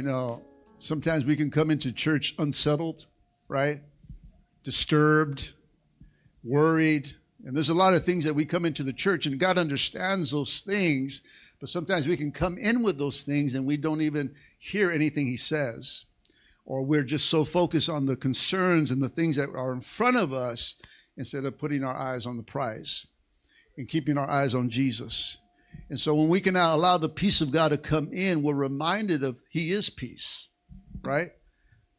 You know, sometimes we can come into church unsettled, right? Disturbed, worried. And there's a lot of things that we come into the church, and God understands those things. But sometimes we can come in with those things and we don't even hear anything He says. Or we're just so focused on the concerns and the things that are in front of us instead of putting our eyes on the prize and keeping our eyes on Jesus. And so when we can allow the peace of God to come in, we're reminded of He is peace, right?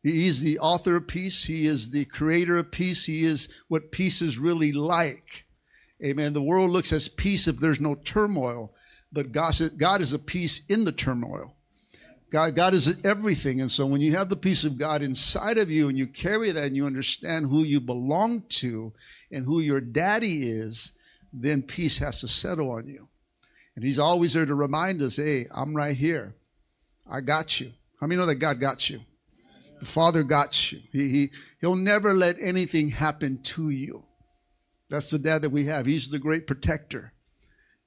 He is the author of peace. He is the creator of peace. He is what peace is really like. Amen. The world looks as peace if there's no turmoil, but God is a peace in the turmoil. God, God is everything. And so when you have the peace of God inside of you and you carry that and you understand who you belong to and who your daddy is, then peace has to settle on you. And he's always there to remind us, hey, I'm right here. I got you. How many know that God got you? The Father got you. He, he, he'll never let anything happen to you. That's the dad that we have. He's the great protector.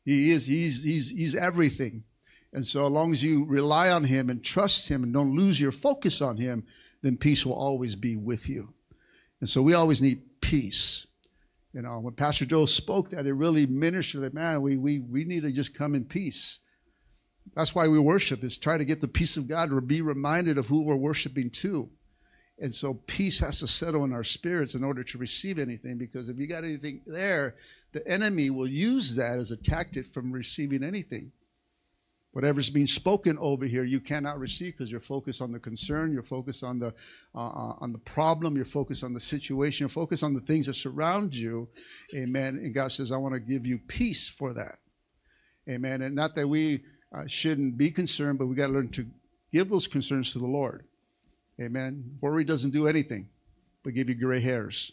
He is, he's, he's, he's everything. And so, as long as you rely on him and trust him and don't lose your focus on him, then peace will always be with you. And so, we always need peace. You know, when Pastor Joe spoke that, it really ministered that, man, we, we, we need to just come in peace. That's why we worship, is try to get the peace of God or be reminded of who we're worshiping to. And so peace has to settle in our spirits in order to receive anything, because if you got anything there, the enemy will use that as a tactic from receiving anything. Whatever's being spoken over here, you cannot receive because you're focused on the concern, you're focused on the uh, uh, on the problem, you're focused on the situation, you're focused on the things that surround you. Amen. And God says, "I want to give you peace for that." Amen. And not that we uh, shouldn't be concerned, but we got to learn to give those concerns to the Lord. Amen. Worry doesn't do anything but give you gray hairs.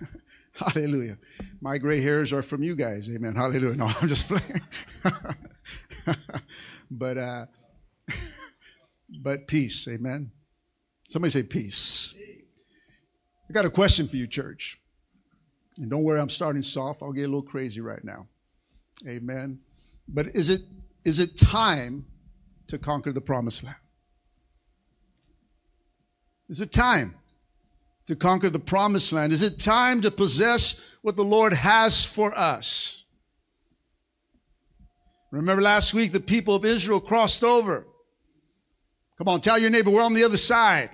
Hallelujah. My gray hairs are from you guys. Amen. Hallelujah. No, I'm just playing. but uh, but peace, amen. Somebody say peace. I got a question for you, church. And don't worry, I'm starting soft. I'll get a little crazy right now. Amen. But is it is it time to conquer the promised land? Is it time to conquer the promised land? Is it time to possess what the Lord has for us? Remember last week, the people of Israel crossed over. Come on, tell your neighbor, we're on the other side.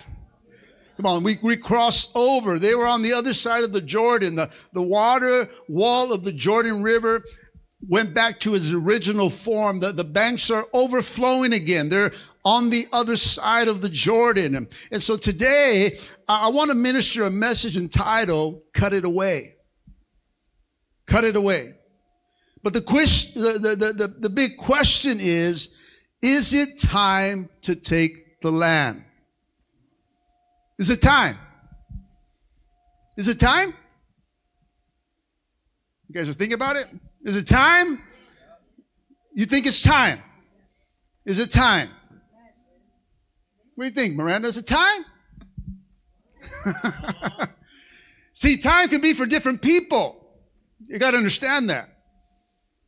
Come on, we, we crossed over. They were on the other side of the Jordan. The, the water wall of the Jordan River went back to its original form. The, the banks are overflowing again. They're on the other side of the Jordan. And, so today, I, I want to minister a message entitled, Cut It Away. Cut It Away. But the, the, the, the, the big question is, is it time to take the land? Is it time? Is it time? You guys are thinking about it? Is it time? You think it's time? Is it time? What do you think, Miranda? Is it time? See, time can be for different people. You got to understand that.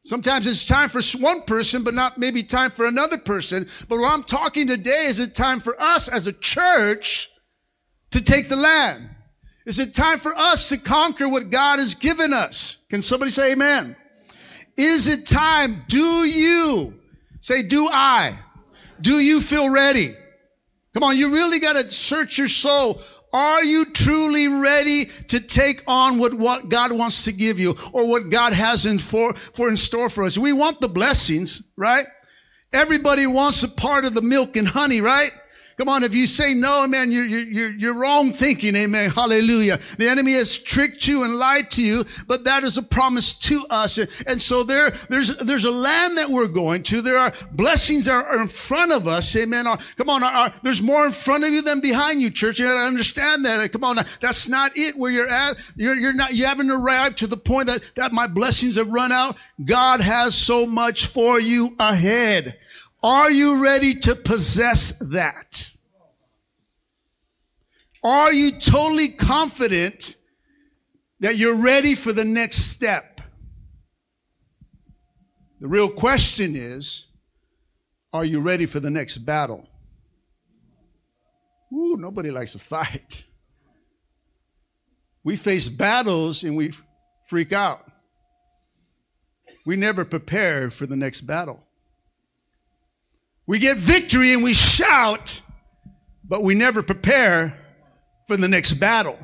Sometimes it's time for one person, but not maybe time for another person. But what I'm talking today is it time for us as a church to take the land? Is it time for us to conquer what God has given us? Can somebody say amen? Is it time? Do you say, do I? Do you feel ready? Come on, you really got to search your soul. Are you truly ready to take on what, what God wants to give you or what God has in for, for in store for us? We want the blessings, right? Everybody wants a part of the milk and honey, right? Come on, if you say no, amen, you're, you're, you're wrong thinking, amen. Hallelujah. The enemy has tricked you and lied to you, but that is a promise to us. And so there, there's, there's a land that we're going to. There are blessings that are in front of us, amen. Uh, come on, our, there's more in front of you than behind you, church. You gotta understand that. Come on, that's not it where you're at. You're, you're not, you haven't arrived to the point that, that my blessings have run out. God has so much for you ahead. Are you ready to possess that? Are you totally confident that you're ready for the next step? The real question is, are you ready for the next battle? Ooh, nobody likes a fight. We face battles and we freak out. We never prepare for the next battle. We get victory and we shout, but we never prepare for the next battle.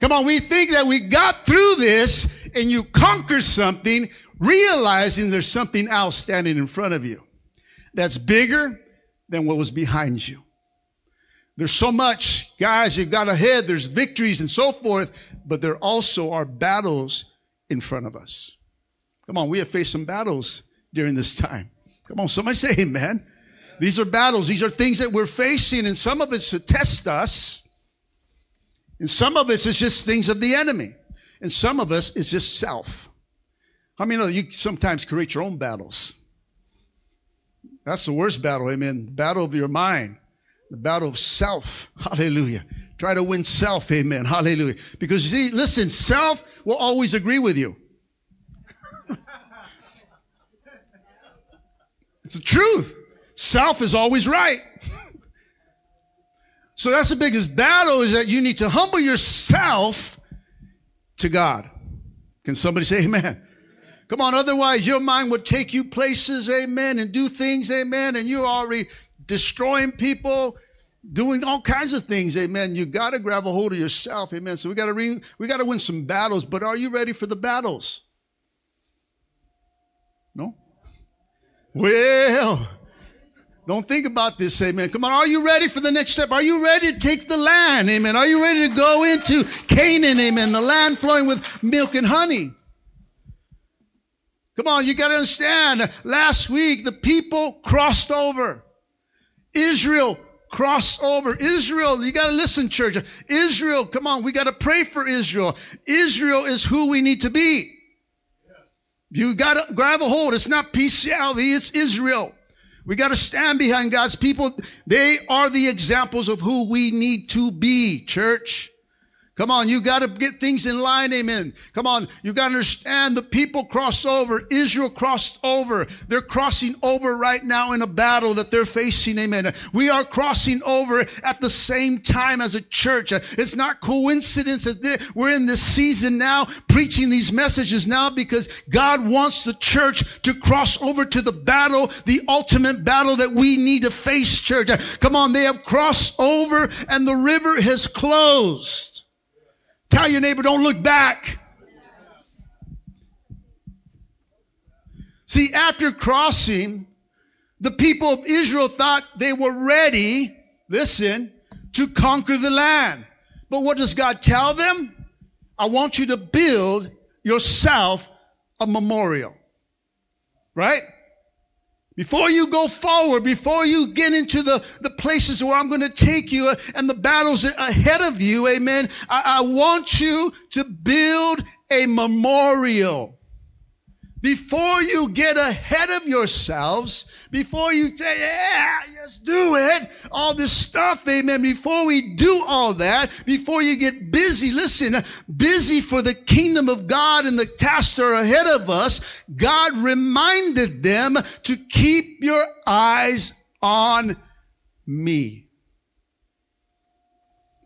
Come on, we think that we got through this and you conquer something, realizing there's something else standing in front of you that's bigger than what was behind you. There's so much, guys, You've got ahead, there's victories and so forth, but there also are battles in front of us. Come on, we have faced some battles during this time. Come on, somebody say amen. These are battles. These are things that we're facing, and some of it's to test us. And some of us is just things of the enemy. And some of us is just self. How many know you sometimes create your own battles? That's the worst battle, amen. The battle of your mind. The battle of self. Hallelujah. Try to win self, amen. Hallelujah. Because you see, listen, self will always agree with you. It's the truth. Self is always right. So that's the biggest battle is that you need to humble yourself to God. Can somebody say amen? Come on, otherwise your mind would take you places, amen, and do things, amen, and you're already destroying people, doing all kinds of things, amen. You got to grab a hold of yourself, amen. So we got to we got to win some battles, but are you ready for the battles? No? Well, don't think about this, amen. Come on, are you ready for the next step? Are you ready to take the land, amen? Are you ready to go into Canaan, amen? The land flowing with milk and honey. Come on, you got to understand. Last week, the people crossed over. Israel crossed over. Israel, you got to listen, church. Israel, come on, we got to pray for Israel. Israel is who we need to be. You got to grab a hold. It's not PCLV, it's Israel. We got to stand behind God's people. They are the examples of who we need to be, church. Come on, you got to get things in line, amen. Come on, you got to understand the people crossed over. Israel crossed over. They're crossing over right now in a battle that they're facing, amen. We are crossing over at the same time as a church. It's not coincidence that we're in this season now preaching these messages now because God wants the church to cross over to the battle, the ultimate battle that we need to face, church. Come on, they have crossed over and the river has closed. Tell your neighbor, don't look back. See, after crossing, the people of Israel thought they were ready, listen, to conquer the land. But what does God tell them? I want you to build yourself a memorial. Right? Before you go forward, before you get into the, the places where I'm going to take you and the battles ahead of you, amen, I, I want you to build a memorial. Before you get ahead of yourselves, before you say, yeah, yes, do it, all this stuff, amen, before we do all that, before you get busy, listen, busy for the kingdom of God and the tasks are ahead of us, God reminded them to keep your eyes on me.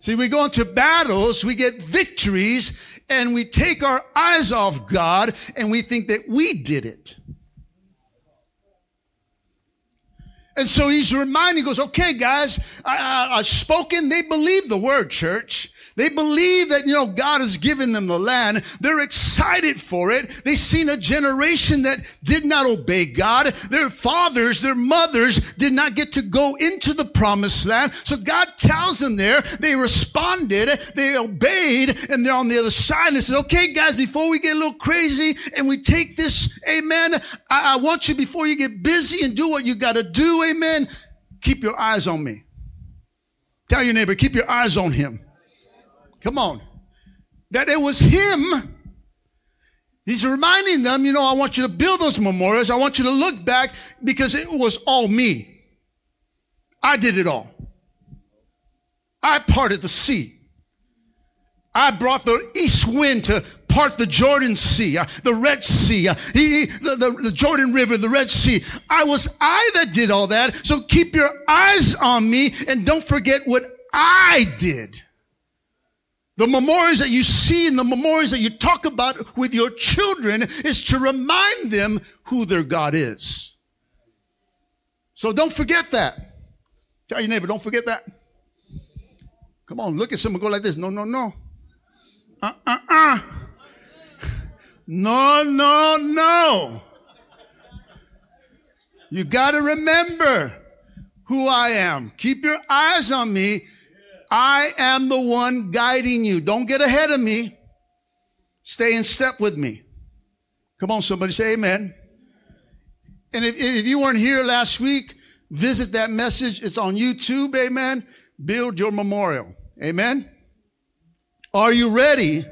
See, we go into battles, we get victories, and we take our eyes off God and we think that we did it. And so he's reminding, he goes, okay, guys, I, I, I've spoken. They believe the word, church. They believe that, you know, God has given them the land. They're excited for it. They've seen a generation that did not obey God. Their fathers, their mothers did not get to go into the promised land. So God tells them there, they responded, they obeyed, and they're on the other side. And they said, okay, guys, before we get a little crazy and we take this, amen, I, I want you before you get busy and do what you got to do, amen, keep your eyes on me. Tell your neighbor, keep your eyes on him. Come on. That it was him. He's reminding them, you know, I want you to build those memorials. I want you to look back because it was all me. I did it all. I parted the sea. I brought the east wind to part the Jordan Sea, uh, the Red Sea, uh, he, the, the, the Jordan River, the Red Sea. I was I that did all that. So keep your eyes on me and don't forget what I did. The memorials that you see and the memorials that you talk about with your children is to remind them who their God is. So don't forget that. Tell your neighbor, don't forget that. Come on, look at someone go like this. No, no, no. Uh, uh, uh. No, no, no. You got to remember who I am. Keep your eyes on me I am the one guiding you. Don't get ahead of me. Stay in step with me. Come on, somebody say amen. And if, if you weren't here last week, visit that message. It's on YouTube. Amen. Build your memorial. Amen. Are you ready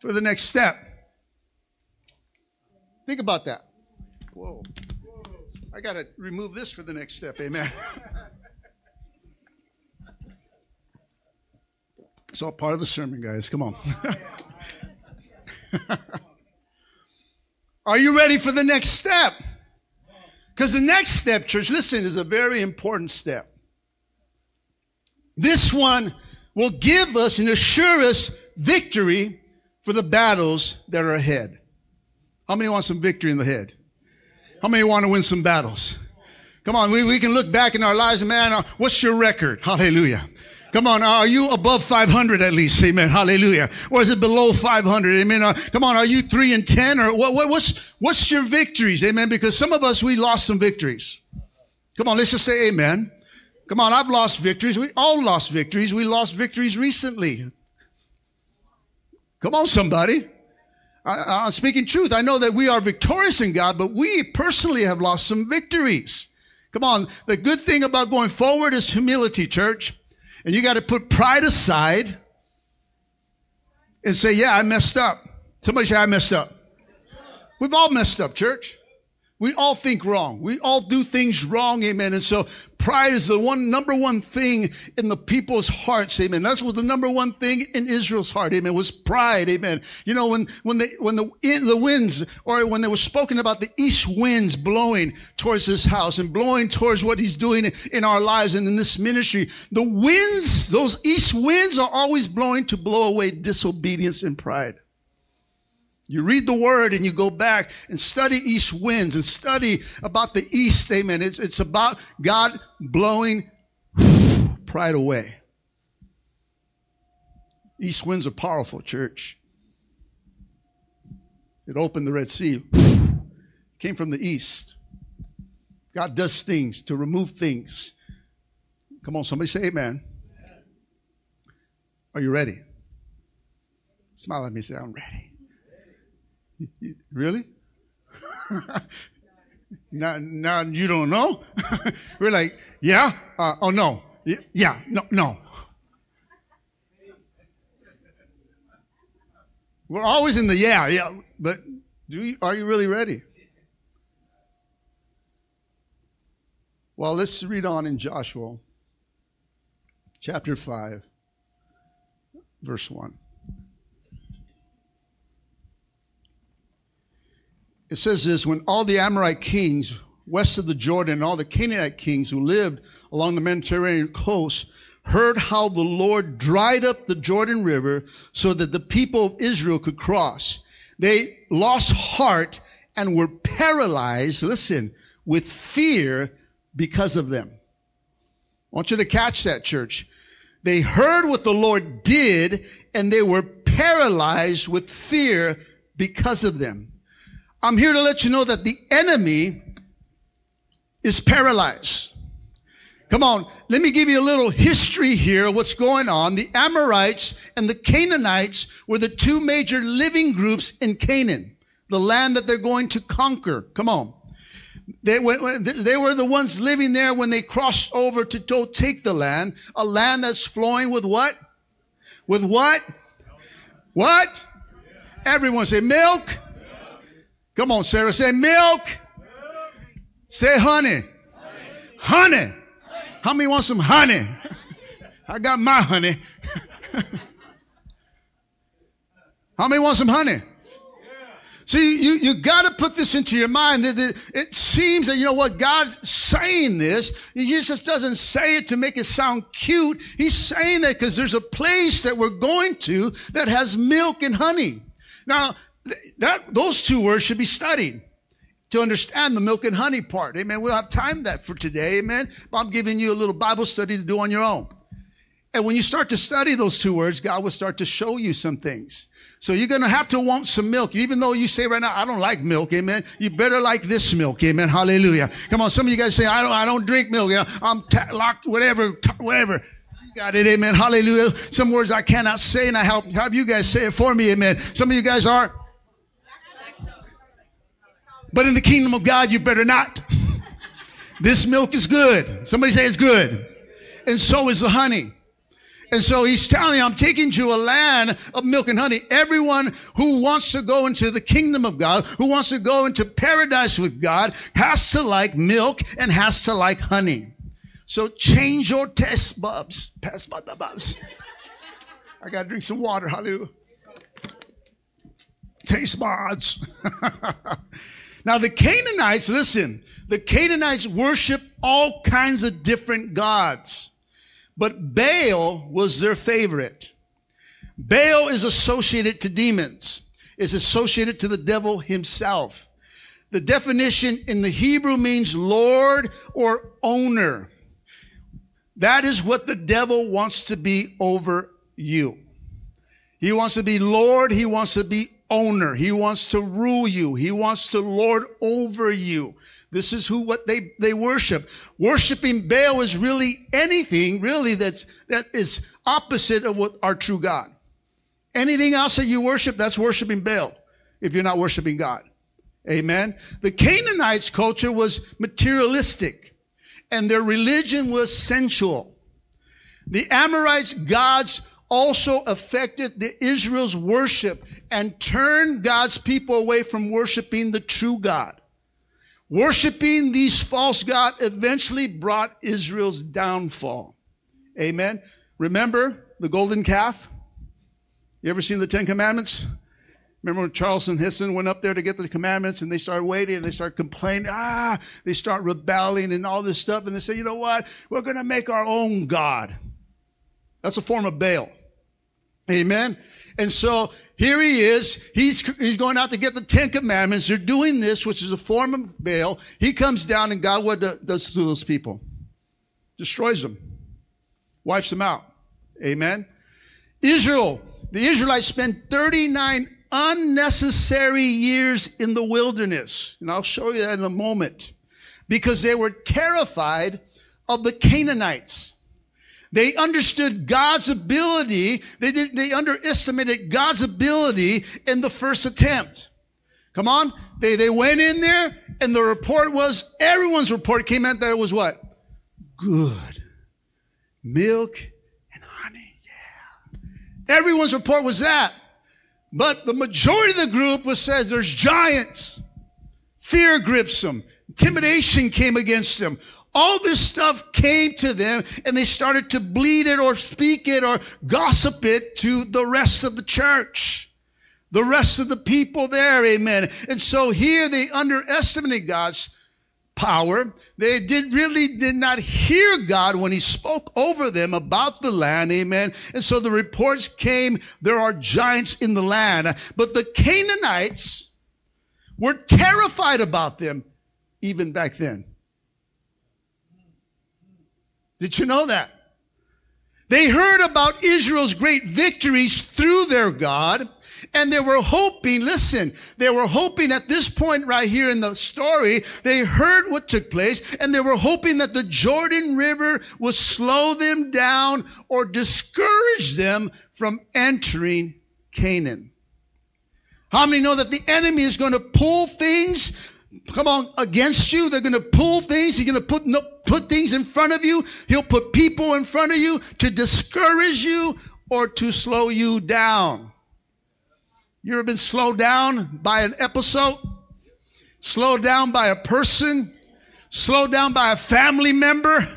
for the next step? Think about that. Whoa. I got to remove this for the next step. Amen. It's all part of the sermon, guys. Come on. Are you ready for the next step? Because the next step, church, listen, is a very important step. This one will give us and assure us victory for the battles that are ahead. How many want some victory in the head? How many want to win some battles? Come on, we, we can look back in our lives and man, uh, what's your record? Hallelujah. Come on, are you above 500 at least? Amen. Hallelujah. Or is it below 500? Amen. Uh, come on, are you three and 10 or what, what, what's, what's your victories? Amen. Because some of us, we lost some victories. Come on, let's just say amen. Come on, I've lost victories. We all lost victories. We lost victories recently. Come on, somebody. I, am speaking truth. I know that we are victorious in God, but we personally have lost some victories. Come on. The good thing about going forward is humility, church. And you got to put pride aside and say, yeah, I messed up. Somebody say, I messed up. We've all messed up, church. We all think wrong. We all do things wrong. Amen. And so pride is the one, number one thing in the people's hearts. Amen. That's what the number one thing in Israel's heart. Amen. Was pride. Amen. You know, when, when the, when the, the winds or when they were spoken about the east winds blowing towards this house and blowing towards what he's doing in our lives and in this ministry, the winds, those east winds are always blowing to blow away disobedience and pride. You read the word and you go back and study east winds and study about the east. Amen. It's, it's about God blowing pride away. East winds are powerful, church. It opened the Red Sea. Came from the east. God does things to remove things. Come on, somebody say amen. Are you ready? Smile at me, say, I'm ready. Really? now, now you don't know? We're like, yeah? Uh, oh, no. Yeah, no, no. We're always in the yeah, yeah, but do you, are you really ready? Well, let's read on in Joshua chapter 5, verse 1. It says this when all the Amorite kings west of the Jordan and all the Canaanite kings who lived along the Mediterranean coast heard how the Lord dried up the Jordan River so that the people of Israel could cross. They lost heart and were paralyzed, listen, with fear because of them. I want you to catch that, church. They heard what the Lord did and they were paralyzed with fear because of them. I'm here to let you know that the enemy is paralyzed. Come on, let me give you a little history here what's going on. The Amorites and the Canaanites were the two major living groups in Canaan, the land that they're going to conquer. Come on. They, they were the ones living there when they crossed over to take the land, a land that's flowing with what? With what? What? Everyone say milk. Come on, Sarah, say milk. Say honey. Honey. How many want some honey? I got my honey. How many want some honey? See, you, you got to put this into your mind. It seems that, you know what, God's saying this. He just doesn't say it to make it sound cute. He's saying that because there's a place that we're going to that has milk and honey. Now, that, those two words should be studied to understand the milk and honey part. Amen. We'll have time that for today. Amen. I'm giving you a little Bible study to do on your own. And when you start to study those two words, God will start to show you some things. So you're going to have to want some milk. Even though you say right now, I don't like milk. Amen. You better like this milk. Amen. Hallelujah. Come on. Some of you guys say, I don't, I don't drink milk. I'm ta- locked, whatever, ta- whatever. You got it. Amen. Hallelujah. Some words I cannot say and I help have you guys say it for me. Amen. Some of you guys are. But in the kingdom of God, you better not. this milk is good. Somebody say it's good. And so is the honey. And so he's telling you, I'm taking you a land of milk and honey. Everyone who wants to go into the kingdom of God, who wants to go into paradise with God, has to like milk and has to like honey. So change your taste buds. Taste buds. I got to drink some water. Hallelujah. Taste buds. now the Canaanites, listen, the Canaanites worship all kinds of different gods. But Baal was their favorite. Baal is associated to demons, is associated to the devil himself. The definition in the Hebrew means Lord or owner. That is what the devil wants to be over you. He wants to be Lord. He wants to be owner. He wants to rule you. He wants to lord over you. This is who what they, they worship. Worshiping Baal is really anything really that's, that is opposite of what our true God. Anything else that you worship, that's worshiping Baal if you're not worshiping God. Amen. The Canaanites culture was materialistic and their religion was sensual. The Amorites gods also affected the Israel's worship and turn God's people away from worshiping the true God. Worshipping these false gods eventually brought Israel's downfall. Amen. Remember the golden calf? You ever seen the Ten Commandments? Remember when Charlton Heston went up there to get the commandments and they started waiting and they start complaining, ah, they start rebelling and all this stuff. And they say, you know what? We're going to make our own God. That's a form of Baal. Amen. And so here he is. He's, he's going out to get the Ten Commandments. They're doing this, which is a form of Baal. He comes down and God, what does to those people? Destroys them. Wipes them out. Amen. Israel, the Israelites spent 39 unnecessary years in the wilderness. And I'll show you that in a moment. Because they were terrified of the Canaanites. They understood God's ability. They did, they underestimated God's ability in the first attempt. Come on. They, they went in there and the report was, everyone's report came out that it was what? Good. Milk and honey. Yeah. Everyone's report was that. But the majority of the group was says there's giants. Fear grips them. Intimidation came against them. All this stuff came to them and they started to bleed it or speak it or gossip it to the rest of the church. The rest of the people there, amen. And so here they underestimated God's power. They did really did not hear God when he spoke over them about the land, amen. And so the reports came, there are giants in the land. But the Canaanites were terrified about them even back then. Did you know that? They heard about Israel's great victories through their God. And they were hoping, listen, they were hoping at this point right here in the story, they heard what took place and they were hoping that the Jordan River would slow them down or discourage them from entering Canaan. How many know that the enemy is going to pull things come on against you. They're going to pull things. He's going to put, put things in front of you. He'll put people in front of you to discourage you or to slow you down. You ever been slowed down by an episode? Slowed down by a person? Slowed down by a family member?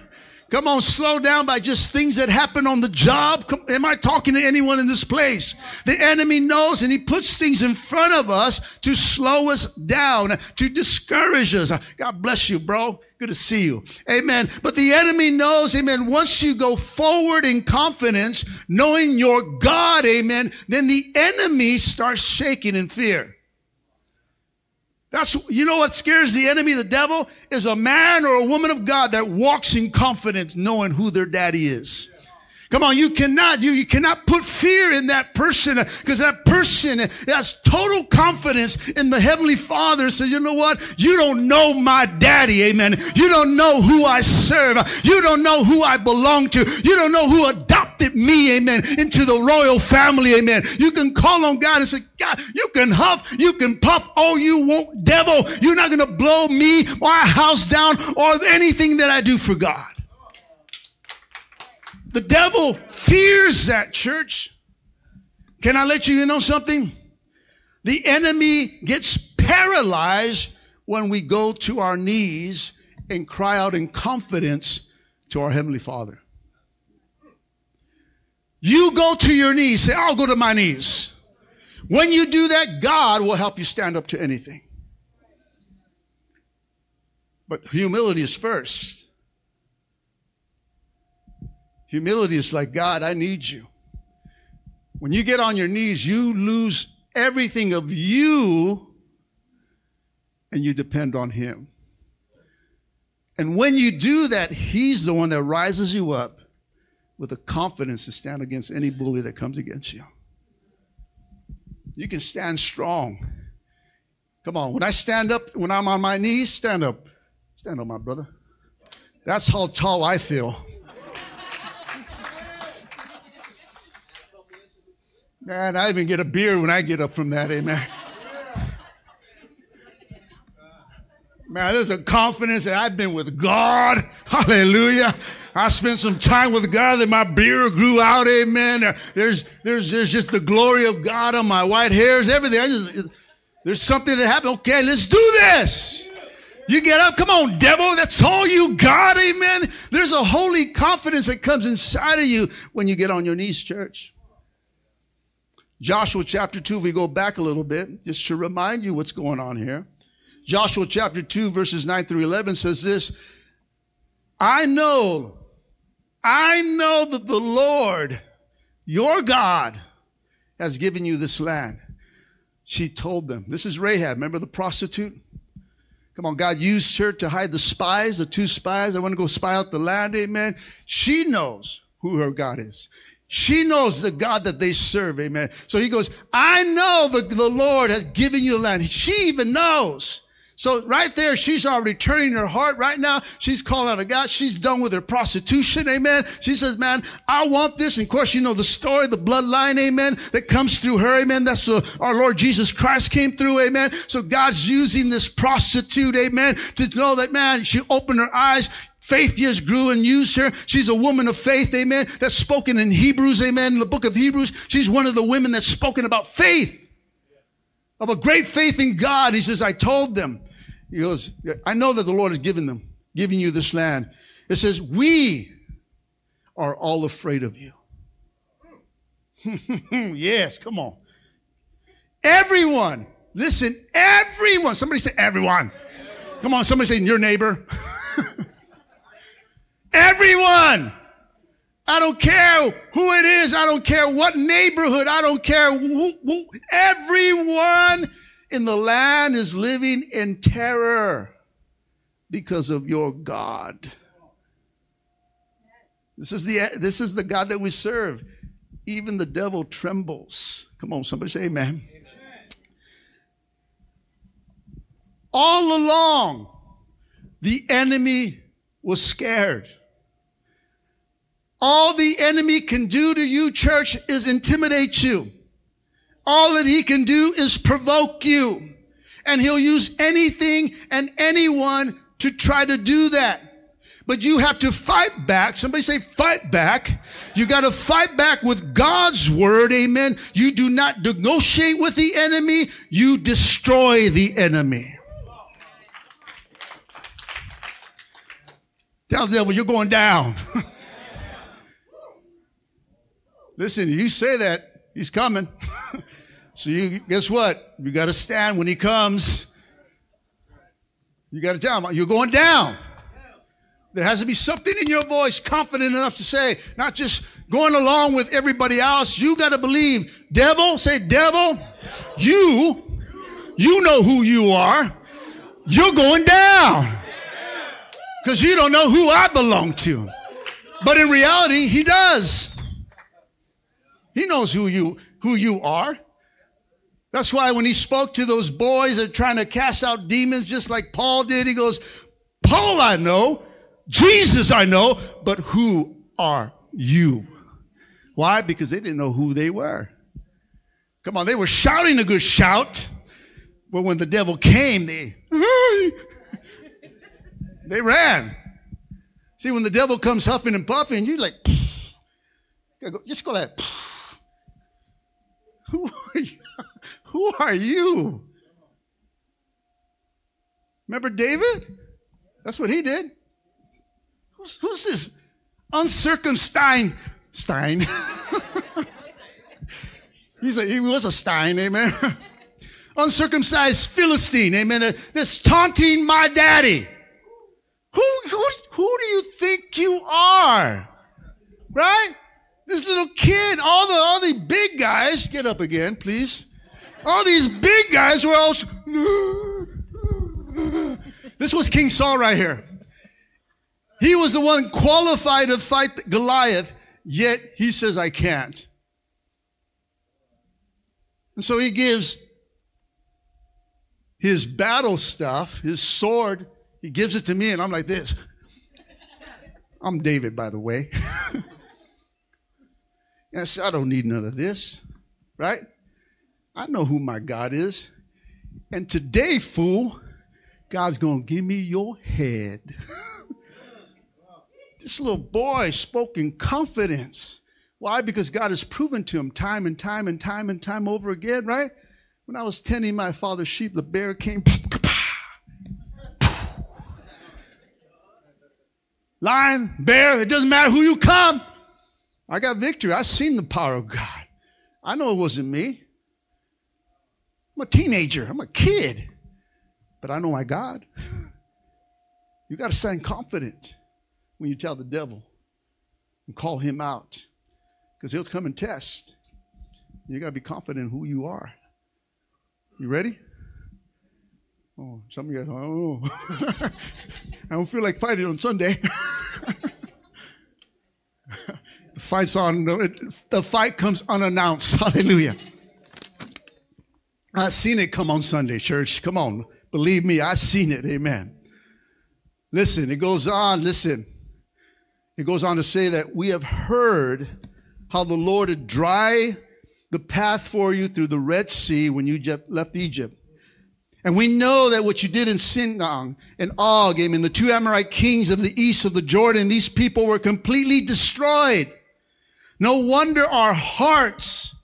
Come on, slow down by just things that happen on the job. Come, am I talking to anyone in this place? The enemy knows and he puts things in front of us to slow us down, to discourage us. God bless you, bro. Good to see you. Amen. But the enemy knows, amen, once you go forward in confidence, knowing your God, amen, then the enemy starts shaking in fear. That's, you know what scares the enemy, the devil, is a man or a woman of God that walks in confidence knowing who their daddy is. Come on, you cannot, you, you cannot put fear in that person because that person has total confidence in the Heavenly Father. Says, you know what? You don't know my daddy. Amen. You don't know who I serve. You don't know who I belong to. You don't know who adopted me. Amen. Into the royal family. Amen. You can call on God and say, God, you can huff, you can puff all you want, devil. You're not going to blow me, my house down or anything that I do for God. The devil fears that church. Can I let you know something? The enemy gets paralyzed when we go to our knees and cry out in confidence to our Heavenly Father. You go to your knees, say, I'll go to my knees. When you do that, God will help you stand up to anything. But humility is first. Humility is like, God, I need you. When you get on your knees, you lose everything of you and you depend on Him. And when you do that, He's the one that rises you up with the confidence to stand against any bully that comes against you. You can stand strong. Come on, when I stand up, when I'm on my knees, stand up. Stand up, my brother. That's how tall I feel. Man, I even get a beer when I get up from that, amen. Man, there's a confidence that I've been with God. Hallelujah. I spent some time with God that my beard grew out. Amen. There's, there's, there's just the glory of God on my white hairs, everything. Just, there's something that happened. Okay, let's do this. You get up. Come on, devil. That's all you got. Amen. There's a holy confidence that comes inside of you when you get on your knees, church. Joshua chapter 2, we go back a little bit, just to remind you what's going on here. Joshua chapter 2, verses 9 through 11 says this I know, I know that the Lord, your God, has given you this land. She told them, This is Rahab. Remember the prostitute? Come on, God used her to hide the spies, the two spies. I want to go spy out the land. Amen. She knows who her God is. She knows the God that they serve. Amen. So he goes, I know the, the Lord has given you land. She even knows. So right there, she's already turning her heart right now. She's calling out to God. She's done with her prostitution. Amen. She says, man, I want this. And of course, you know the story, the bloodline. Amen. That comes through her. Amen. That's the, our Lord Jesus Christ came through. Amen. So God's using this prostitute. Amen. To know that, man, she opened her eyes. Faith just grew and used her. She's a woman of faith, amen. That's spoken in Hebrews, amen. In the book of Hebrews, she's one of the women that's spoken about faith, of a great faith in God. He says, I told them. He goes, I know that the Lord has given them, giving you this land. It says, we are all afraid of you. yes, come on. Everyone, listen, everyone. Somebody say everyone. Come on, somebody say your neighbor. Everyone. I don't care who it is. I don't care what neighborhood. I don't care who, who, everyone in the land is living in terror because of your God. This is the, this is the God that we serve. Even the devil trembles. Come on, somebody say amen. amen. All along, the enemy was scared. All the enemy can do to you, church, is intimidate you. All that he can do is provoke you. And he'll use anything and anyone to try to do that. But you have to fight back. Somebody say fight back. You got to fight back with God's word. Amen. You do not negotiate with the enemy. You destroy the enemy. Tell the devil you're going down. Listen, you say that, he's coming. so you guess what? You got to stand when he comes. You got to tell him you're going down. There has to be something in your voice confident enough to say, not just going along with everybody else. You got to believe. Devil, say, devil, you, you know who you are. You're going down. Because you don't know who I belong to. But in reality, he does. He knows who you, who you are. That's why when he spoke to those boys that are trying to cast out demons, just like Paul did, he goes, Paul I know, Jesus I know, but who are you? Why? Because they didn't know who they were. Come on, they were shouting a good shout, but when the devil came, they they ran. See, when the devil comes huffing and puffing, you're like, just go like, who are you? Who are you? Remember David? That's what he did. Who's, who's this uncircumcised Stein? He's a, he was a Stein, amen. Uncircumcised Philistine, amen. That's taunting my daddy. Who, who, who do you think you are? Right? This little kid, all the all the big guys, get up again, please. All these big guys were all. this was King Saul right here. He was the one qualified to fight Goliath, yet he says, I can't. And so he gives his battle stuff, his sword, he gives it to me, and I'm like this. I'm David, by the way. yes, I don't need none of this, right? I know who my God is. And today, fool, God's going to give me your head. This little boy spoke in confidence. Why? Because God has proven to him time and time and time and time over again, right? When I was tending my father's sheep, the bear came. Lion, bear, it doesn't matter who you come. I got victory. I've seen the power of God. I know it wasn't me. I'm a teenager. I'm a kid. But I know my God. You got to sound confident when you tell the devil and call him out because he'll come and test. You got to be confident in who you are. You ready? Oh, some of you guys, oh, I don't feel like fighting on Sunday. the fight's on, the fight comes unannounced. Hallelujah. I've seen it come on Sunday, church. Come on. Believe me, I've seen it. Amen. Listen, it goes on. Listen. It goes on to say that we have heard how the Lord had dry the path for you through the Red Sea when you left Egypt. And we know that what you did in Sihon and Og, and the two Amorite kings of the east of the Jordan, these people were completely destroyed. No wonder our hearts,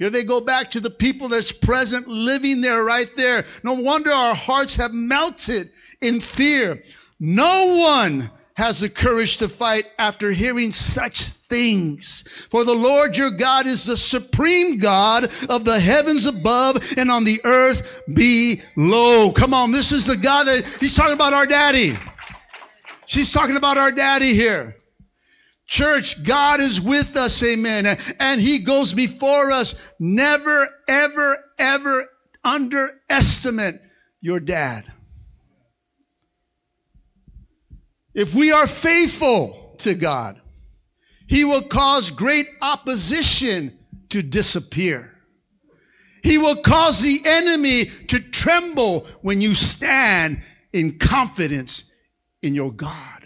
here they go back to the people that's present living there right there. No wonder our hearts have melted in fear. No one has the courage to fight after hearing such things. For the Lord your God is the supreme God of the heavens above and on the earth below. Come on, this is the God that he's talking about our daddy. She's talking about our daddy here. Church, God is with us, amen. And he goes before us. Never, ever, ever underestimate your dad. If we are faithful to God, He will cause great opposition to disappear. He will cause the enemy to tremble when you stand in confidence in your God.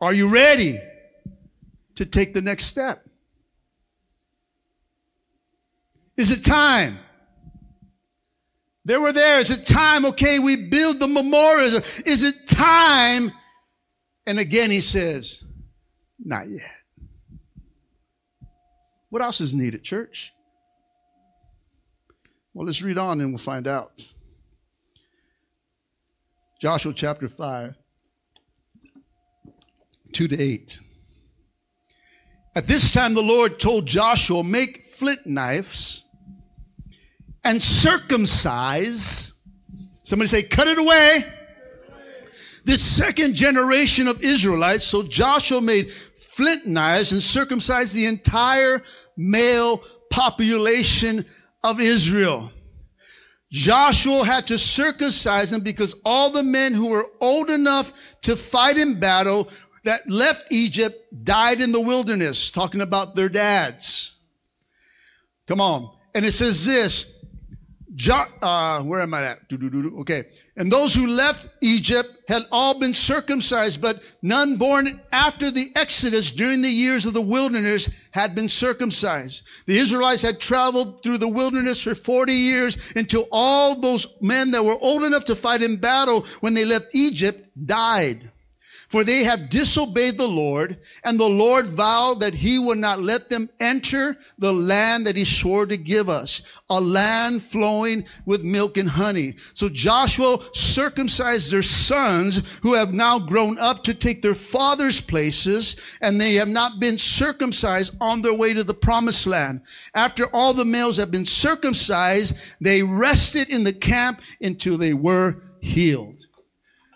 Are you ready to take the next step? Is it time? They were there. Is it time? Okay, we build the memorial. Is it time? And again, he says, not yet. What else is needed, church? Well, let's read on and we'll find out. Joshua chapter 5, 2 to 8. At this time, the Lord told Joshua, Make flint knives and circumcise. Somebody say, Cut it away. This second generation of Israelites, so Joshua made flint knives and circumcised the entire male population of Israel. Joshua had to circumcise them because all the men who were old enough to fight in battle that left Egypt died in the wilderness, talking about their dads. Come on. And it says this, uh, where am I at? Okay. And those who left Egypt had all been circumcised, but none born after the Exodus during the years of the wilderness had been circumcised. The Israelites had traveled through the wilderness for 40 years until all those men that were old enough to fight in battle when they left Egypt died. For they have disobeyed the Lord, and the Lord vowed that he would not let them enter the land that he swore to give us, a land flowing with milk and honey. So Joshua circumcised their sons who have now grown up to take their father's places, and they have not been circumcised on their way to the promised land. After all the males have been circumcised, they rested in the camp until they were healed.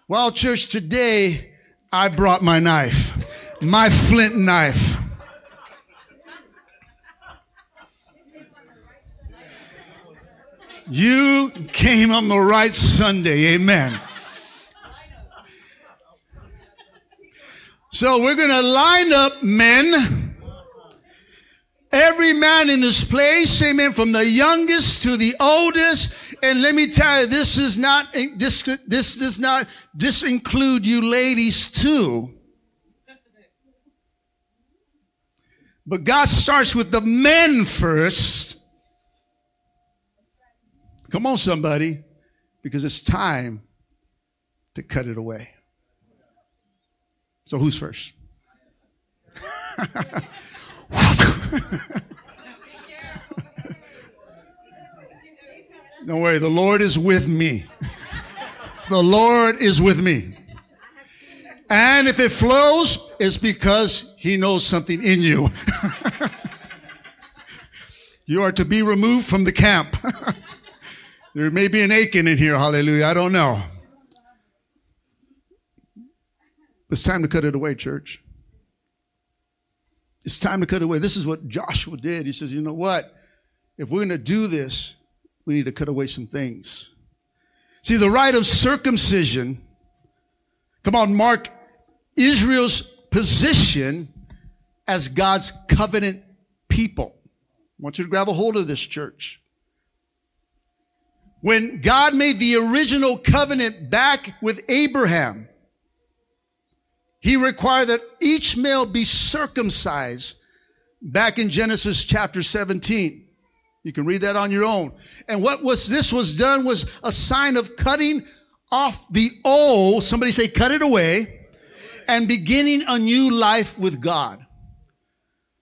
Well, church, today, I brought my knife, my flint knife. You came on the right Sunday. Amen. So we're going to line up men. Every man in this place, amen, from the youngest to the oldest, and let me tell you, this is not, this, this does not, this include you ladies too. But God starts with the men first. Come on, somebody, because it's time to cut it away. So, who's first? Don't worry, the Lord is with me. the Lord is with me. And if it flows, it's because He knows something in you. you are to be removed from the camp. there may be an Achan in here, hallelujah. I don't know. It's time to cut it away, church. It's time to cut it away. This is what Joshua did. He says, you know what? If we're going to do this, we need to cut away some things. See, the rite of circumcision, come on, mark Israel's position as God's covenant people. I want you to grab a hold of this church. When God made the original covenant back with Abraham, he required that each male be circumcised back in Genesis chapter 17. You can read that on your own. And what was this was done was a sign of cutting off the old, somebody say cut it away, and beginning a new life with God.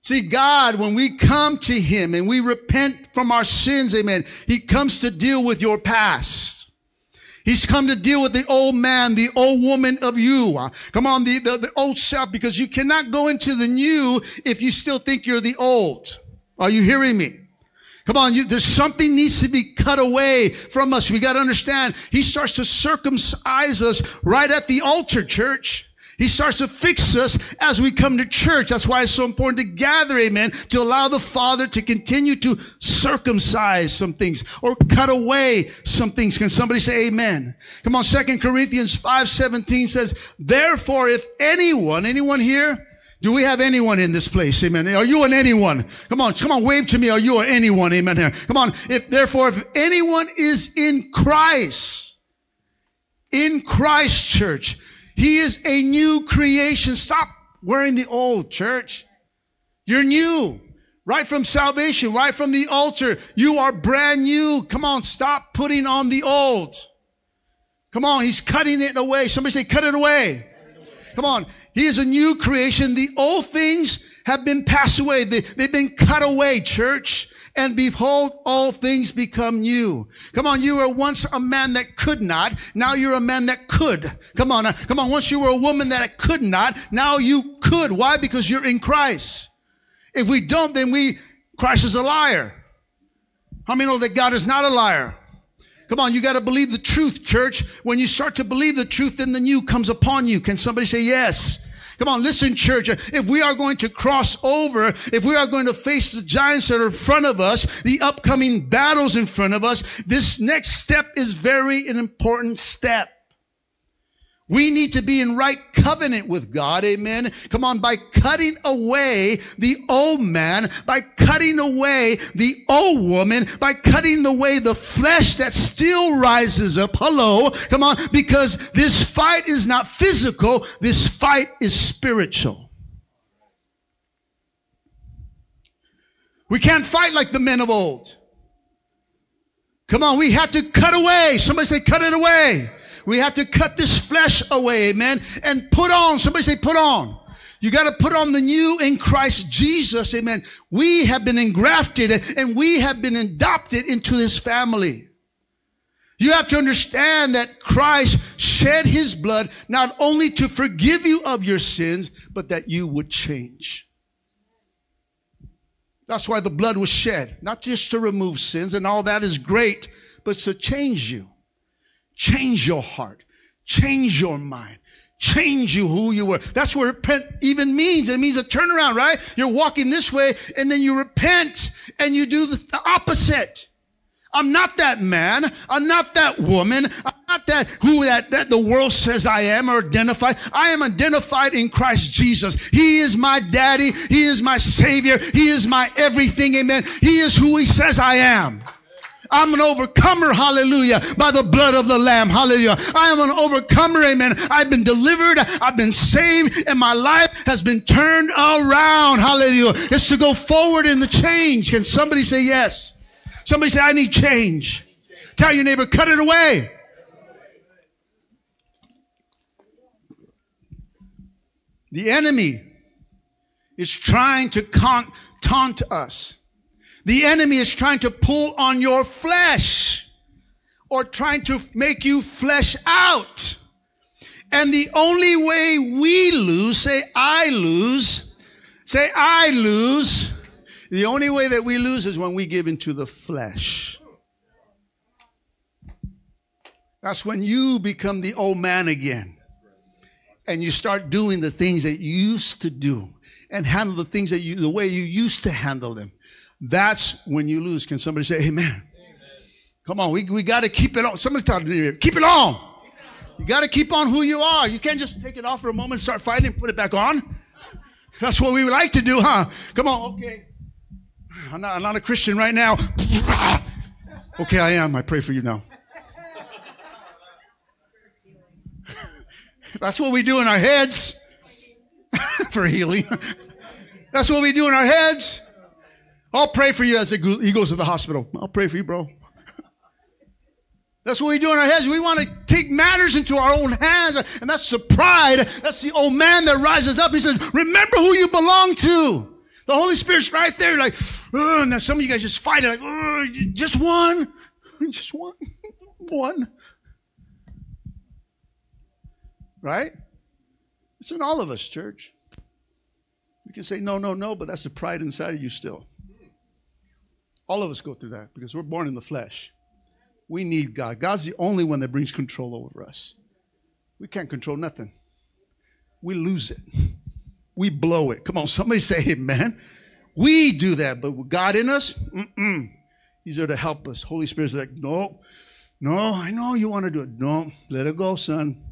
See, God, when we come to Him and we repent from our sins, amen, He comes to deal with your past. He's come to deal with the old man, the old woman of you. Uh, come on, the, the, the old self, because you cannot go into the new if you still think you're the old. Are you hearing me? Come on, you, there's something needs to be cut away from us. We got to understand. He starts to circumcise us right at the altar, church. He starts to fix us as we come to church. That's why it's so important to gather, amen, to allow the Father to continue to circumcise some things or cut away some things. Can somebody say amen? Come on, Second Corinthians 5:17 says, Therefore, if anyone, anyone here, Do we have anyone in this place? Amen. Are you an anyone? Come on, come on, wave to me. Are you an anyone? Amen. Here. Come on. If therefore, if anyone is in Christ, in Christ church, he is a new creation. Stop wearing the old church. You're new. Right from salvation, right from the altar. You are brand new. Come on, stop putting on the old. Come on, he's cutting it away. Somebody say, cut it away. Come on. He is a new creation. The old things have been passed away. They, they've been cut away, church. And behold, all things become new. Come on, you were once a man that could not. Now you're a man that could. Come on, uh, come on. Once you were a woman that could not. Now you could. Why? Because you're in Christ. If we don't, then we, Christ is a liar. How many know that God is not a liar? Come on, you got to believe the truth, church. When you start to believe the truth, then the new comes upon you. Can somebody say yes? Come on, listen, church. If we are going to cross over, if we are going to face the giants that are in front of us, the upcoming battles in front of us, this next step is very an important step. We need to be in right covenant with God. Amen. Come on. By cutting away the old man, by cutting away the old woman, by cutting away the flesh that still rises up. Hello. Come on. Because this fight is not physical. This fight is spiritual. We can't fight like the men of old. Come on. We have to cut away. Somebody say, cut it away. We have to cut this flesh away, amen, and put on. Somebody say, put on. You got to put on the new in Christ Jesus, amen. We have been engrafted and we have been adopted into this family. You have to understand that Christ shed his blood not only to forgive you of your sins, but that you would change. That's why the blood was shed, not just to remove sins, and all that is great, but to change you change your heart, change your mind, change you who you were. That's what repent even means. It means a turnaround, right? You're walking this way and then you repent and you do the opposite. I'm not that man. I'm not that woman. I'm not that who that, that the world says I am or identify. I am identified in Christ Jesus. He is my daddy. He is my savior. He is my everything. Amen. He is who he says I am. I'm an overcomer, hallelujah, by the blood of the Lamb, hallelujah. I am an overcomer, amen. I've been delivered, I've been saved, and my life has been turned around, hallelujah. It's to go forward in the change. Can somebody say yes? Somebody say, I need change. Tell your neighbor, cut it away. The enemy is trying to taunt us the enemy is trying to pull on your flesh or trying to make you flesh out. And the only way we lose, say I lose, say I lose, the only way that we lose is when we give into the flesh. That's when you become the old man again. And you start doing the things that you used to do and handle the things that you, the way you used to handle them. That's when you lose. Can somebody say amen? amen. Come on, we, we got to keep it on. Somebody talk to me. Keep it on. You got to keep on who you are. You can't just take it off for a moment, start fighting, and put it back on. That's what we like to do, huh? Come on, okay. I'm not, I'm not a Christian right now. okay, I am. I pray for you now. That's what we do in our heads for healing. That's what we do in our heads. I'll pray for you as he goes to the hospital. I'll pray for you, bro. That's what we do in our heads. We want to take matters into our own hands. And that's the pride. That's the old man that rises up. He says, remember who you belong to. The Holy Spirit's right there. Like, and now some of you guys just fight it. Like, just one. Just one. one. Right? It's in all of us, church. We can say no, no, no, but that's the pride inside of you still. All of us go through that because we're born in the flesh. We need God. God's the only one that brings control over us. We can't control nothing. We lose it. We blow it. Come on, somebody say amen. We do that, but with God in us, mm-mm. He's there to help us. Holy Spirit's like, no, no, I know you want to do it. No, let it go, son.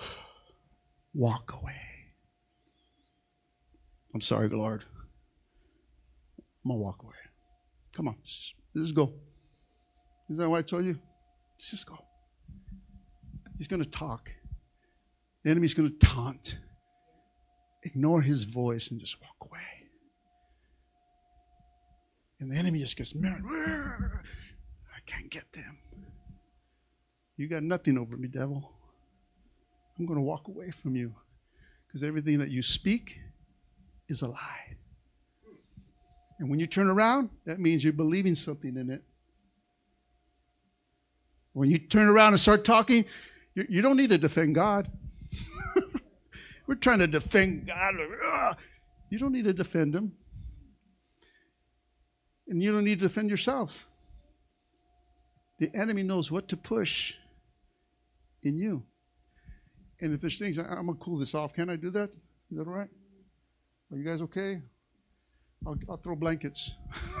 Walk away. I'm sorry, Lord. I'm going to walk away. Come on, let's just, go. Is that what I told you? Let's just go. He's going to talk. The enemy's going to taunt. Ignore his voice and just walk away. And the enemy just gets mad. I can't get them. You got nothing over me, devil. I'm going to walk away from you because everything that you speak is a lie. And when you turn around, that means you're believing something in it. When you turn around and start talking, you, you don't need to defend God. We're trying to defend God. You don't need to defend Him. And you don't need to defend yourself. The enemy knows what to push in you. And if there's things, I'm going to cool this off. Can I do that? Is that all right? Are you guys okay? I'll, I'll throw blankets.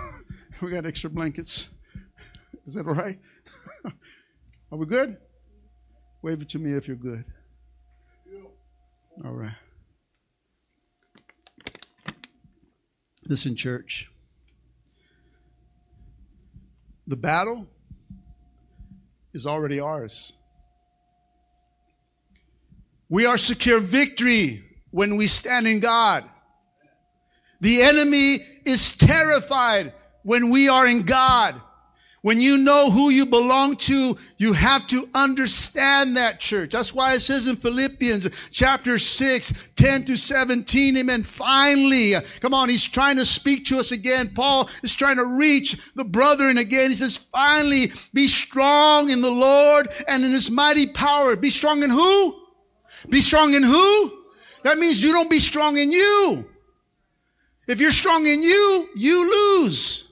we got extra blankets. Is that all right? Are we good? Wave it to me if you're good. All right. Listen, church. The battle is already ours. We are secure victory when we stand in God. The enemy is terrified when we are in God. When you know who you belong to, you have to understand that church. That's why it says in Philippians chapter 6, 10 to 17, amen. Finally, come on, he's trying to speak to us again. Paul is trying to reach the brethren again. He says, finally, be strong in the Lord and in his mighty power. Be strong in who? Be strong in who? That means you don't be strong in you. If you're strong in you, you lose.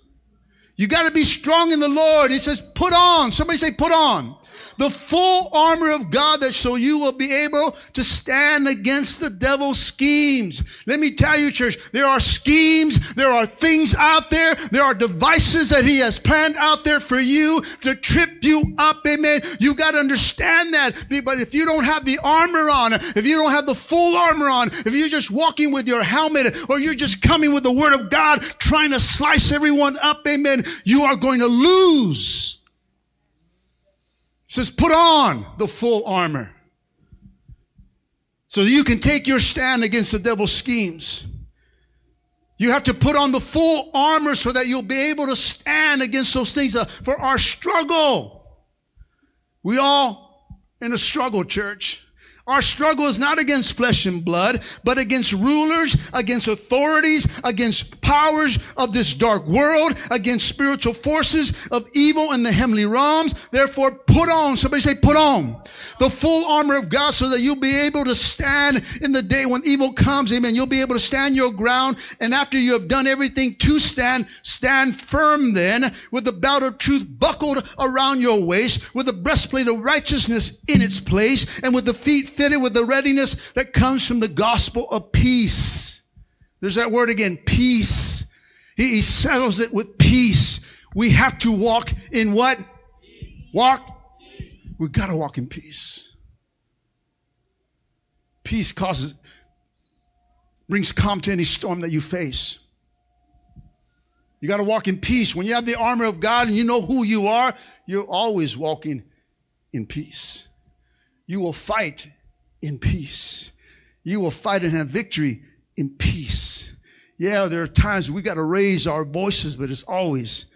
You got to be strong in the Lord. He says, put on. Somebody say, put on the full armor of God that so you will be able to stand against the devil's schemes. Let me tell you, church, there are schemes, there are things out there, there are devices that he has planned out there for you to trip you up. Amen. You got to understand that. But if you don't have the armor on, if you don't have the full armor on, if you're just walking with your helmet or you're just coming with the word of God trying to slice everyone up, amen, you are going to lose says, put on the full armor. So you can take your stand against the devil's schemes. You have to put on the full armor so that you'll be able to stand against those things for our struggle. We all in a struggle, church. Our struggle is not against flesh and blood, but against rulers, against authorities, against powers of this dark world, against spiritual forces of evil in the heavenly realms. Therefore, put on, somebody say, put on the full armor of God so that you'll be able to stand in the day when evil comes. Amen. You'll be able to stand your ground. And after you have done everything to stand, stand firm then with the belt of truth buckled around your waist, with the breastplate of righteousness in its place, and with the feet fitted with the readiness that comes from the gospel of peace. There's that word again, peace. He, he settles it with peace. We have to walk in what? Walk. We've got to walk in peace. Peace causes, brings calm to any storm that you face. You got to walk in peace. When you have the armor of God and you know who you are, you're always walking in peace. You will fight in peace. You will fight and have victory in peace. Yeah, there are times we got to raise our voices, but it's always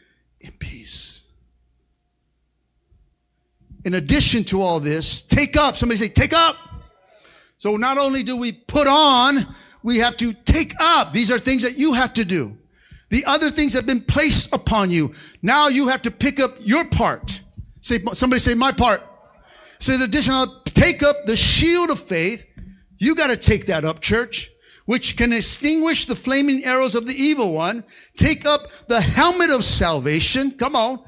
in peace. In addition to all this, take up. Somebody say, take up. So not only do we put on, we have to take up. These are things that you have to do. The other things have been placed upon you. Now you have to pick up your part. Say, somebody say, my part. Say, in addition, take up the shield of faith. You got to take that up, church, which can extinguish the flaming arrows of the evil one. Take up the helmet of salvation. Come on.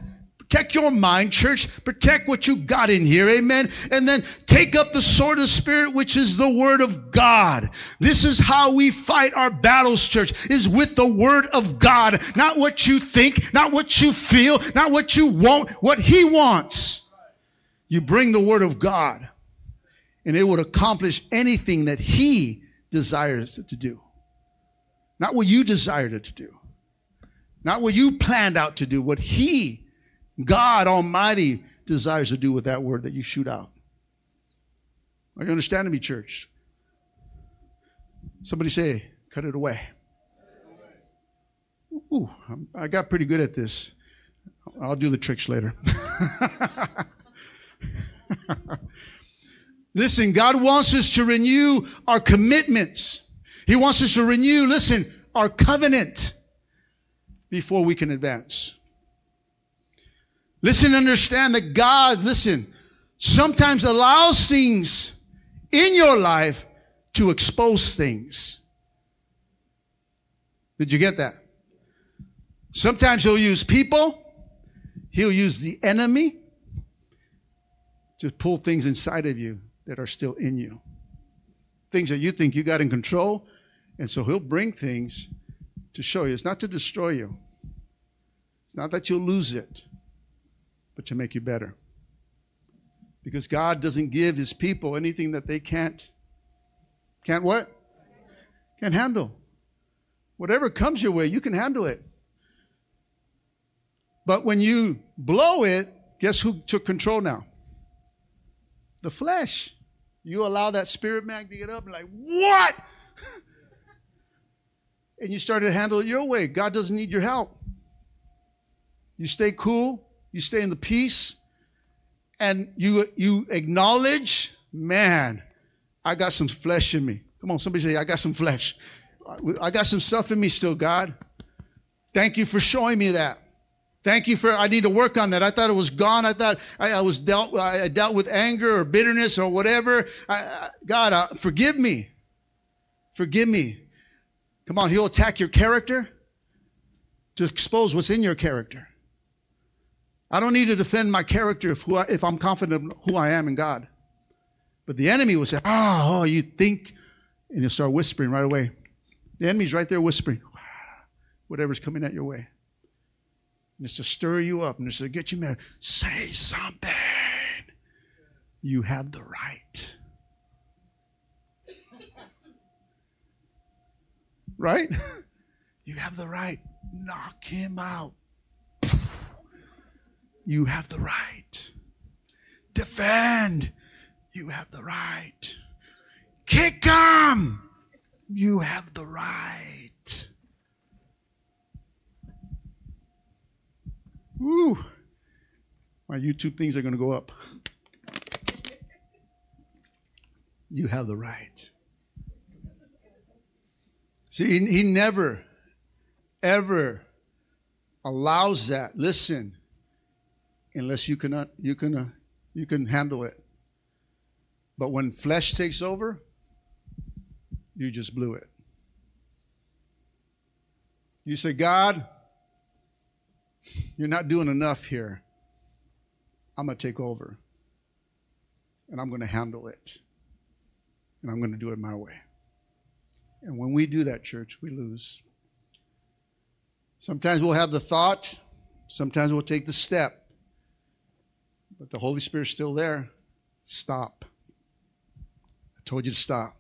Protect your mind, church. Protect what you got in here. Amen. And then take up the sword of spirit, which is the word of God. This is how we fight our battles, church, is with the word of God. Not what you think, not what you feel, not what you want, what he wants. You bring the word of God and it would accomplish anything that he desires to do. Not what you desired it to do. Not what you planned out to do. What He, God Almighty, desires to do with that word that you shoot out. Are you understanding me, church? Somebody say, cut it away. Ooh, I got pretty good at this. I'll do the tricks later. listen, God wants us to renew our commitments. He wants us to renew, listen, our covenant before we can advance. Listen, understand that God, listen, sometimes allows things in your life to expose things. Did you get that? Sometimes he'll use people, he'll use the enemy to pull things inside of you that are still in you. Things that you think you got in control. And so he'll bring things to show you. It's not to destroy you, it's not that you'll lose it, but to make you better. Because God doesn't give his people anything that they can't, can't what? Can't handle. Whatever comes your way, you can handle it. But when you blow it, guess who took control now? The flesh. You allow that spirit man to get up and like, what? and you start to handle it your way. God doesn't need your help. You stay cool, you stay in the peace, and you you acknowledge, man, I got some flesh in me. Come on, somebody say, I got some flesh. I got some stuff in me still, God. Thank you for showing me that. Thank you for, I need to work on that. I thought it was gone. I thought I, I was dealt, I dealt with anger or bitterness or whatever. I, I, God, uh, forgive me. Forgive me. Come on, he'll attack your character to expose what's in your character. I don't need to defend my character if, I, if I'm confident who I am in God. But the enemy will say, oh, oh, you think, and he'll start whispering right away. The enemy's right there whispering, whatever's coming at your way. And it's to stir you up and it's to get you mad. Say something. You have the right. Right? You have the right. Knock him out. You have the right. Defend. You have the right. Kick him. You have the right. Woo! My YouTube things are going to go up. You have the right. See, he, he never, ever allows that. Listen, unless you cannot, you can, uh, you can handle it. But when flesh takes over, you just blew it. You say, God, you're not doing enough here. I'm going to take over. And I'm going to handle it. And I'm going to do it my way. And when we do that, church, we lose. Sometimes we'll have the thought, sometimes we'll take the step. But the Holy Spirit's still there. Stop. I told you to stop.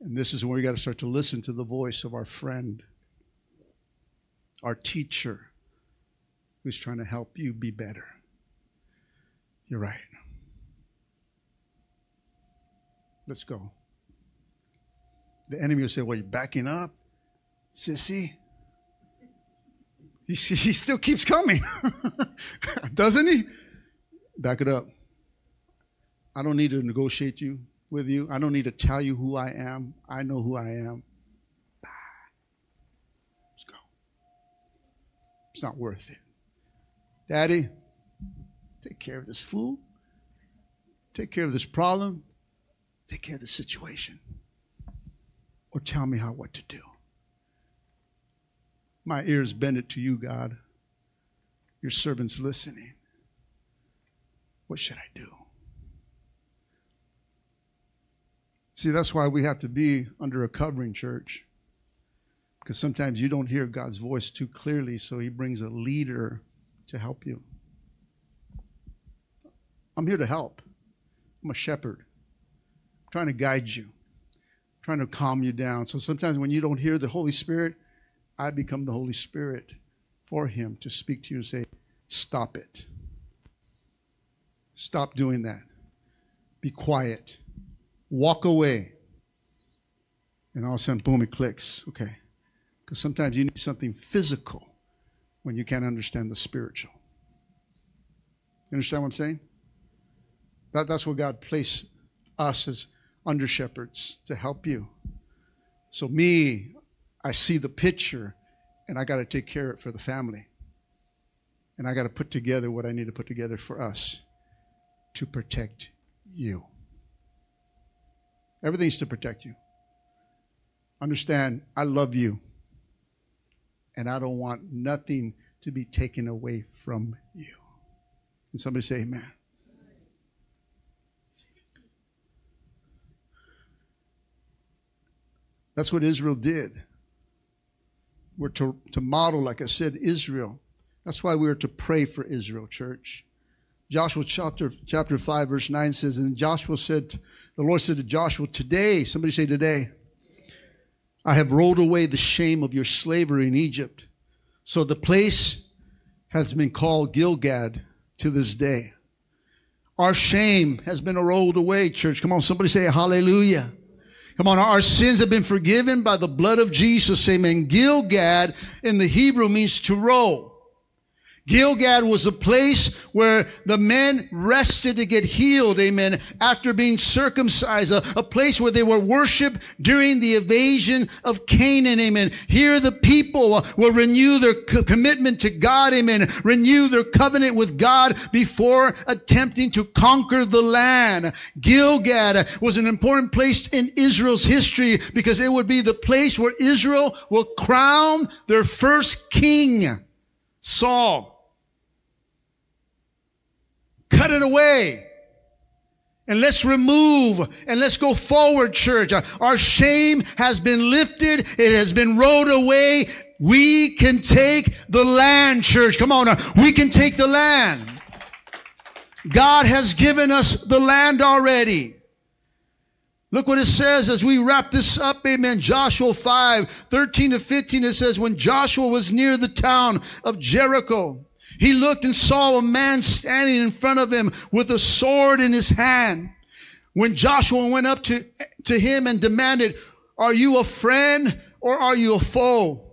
And this is where we got to start to listen to the voice of our friend, our teacher, who's trying to help you be better. You're right. Let's go. The enemy will say, Well, you're backing up? Sissy. He, he still keeps coming, doesn't he? Back it up. I don't need to negotiate you with you. I don't need to tell you who I am. I know who I am. Bye. Let's go. It's not worth it. Daddy, take care of this fool. Take care of this problem. Take care of the situation. Or tell me how what to do. My ears bend it to you, God. Your servant's listening. What should I do? See, that's why we have to be under a covering church. Because sometimes you don't hear God's voice too clearly, so He brings a leader to help you. I'm here to help. I'm a shepherd. I'm trying to guide you. trying to calm you down. So sometimes when you don't hear the Holy Spirit, I become the Holy Spirit for Him to speak to you and say, Stop it. Stop doing that. Be quiet. Walk away. And all of a sudden, boom, it clicks. Okay. Because sometimes you need something physical when you can't understand the spiritual. You understand what I'm saying? That, that's what God placed us as under shepherds to help you. So, me, I see the picture and I got to take care of it for the family. And I got to put together what I need to put together for us to protect you. Everything's to protect you. Understand, I love you. And I don't want nothing to be taken away from you. And somebody say, Amen. That's what Israel did. We're to, to model, like I said, Israel. That's why we are to pray for Israel, church. Joshua chapter, chapter 5, verse 9 says, And Joshua said, the Lord said to Joshua, Today, somebody say today, I have rolled away the shame of your slavery in Egypt. So the place has been called Gilgad to this day. Our shame has been rolled away, church. Come on, somebody say hallelujah. Come on, our sins have been forgiven by the blood of Jesus. Amen. Gilgad in the Hebrew means to roll. Gilgad was a place where the men rested to get healed, amen, after being circumcised, a, a, place where they were worshiped during the invasion of Canaan, amen. Here the people uh, will renew their co- commitment to God, amen, renew their covenant with God before attempting to conquer the land. Gilgad was an important place in Israel's history because it would be the place where Israel will crown their first king, Saul. Cut it away. And let's remove and let's go forward, church. Our shame has been lifted. It has been rolled away. We can take the land, church. Come on. We can take the land. God has given us the land already. Look what it says as we wrap this up. Amen. Joshua 5, 13 to 15. It says, when Joshua was near the town of Jericho, he looked and saw a man standing in front of him with a sword in his hand. When Joshua went up to, to him and demanded, are you a friend or are you a foe?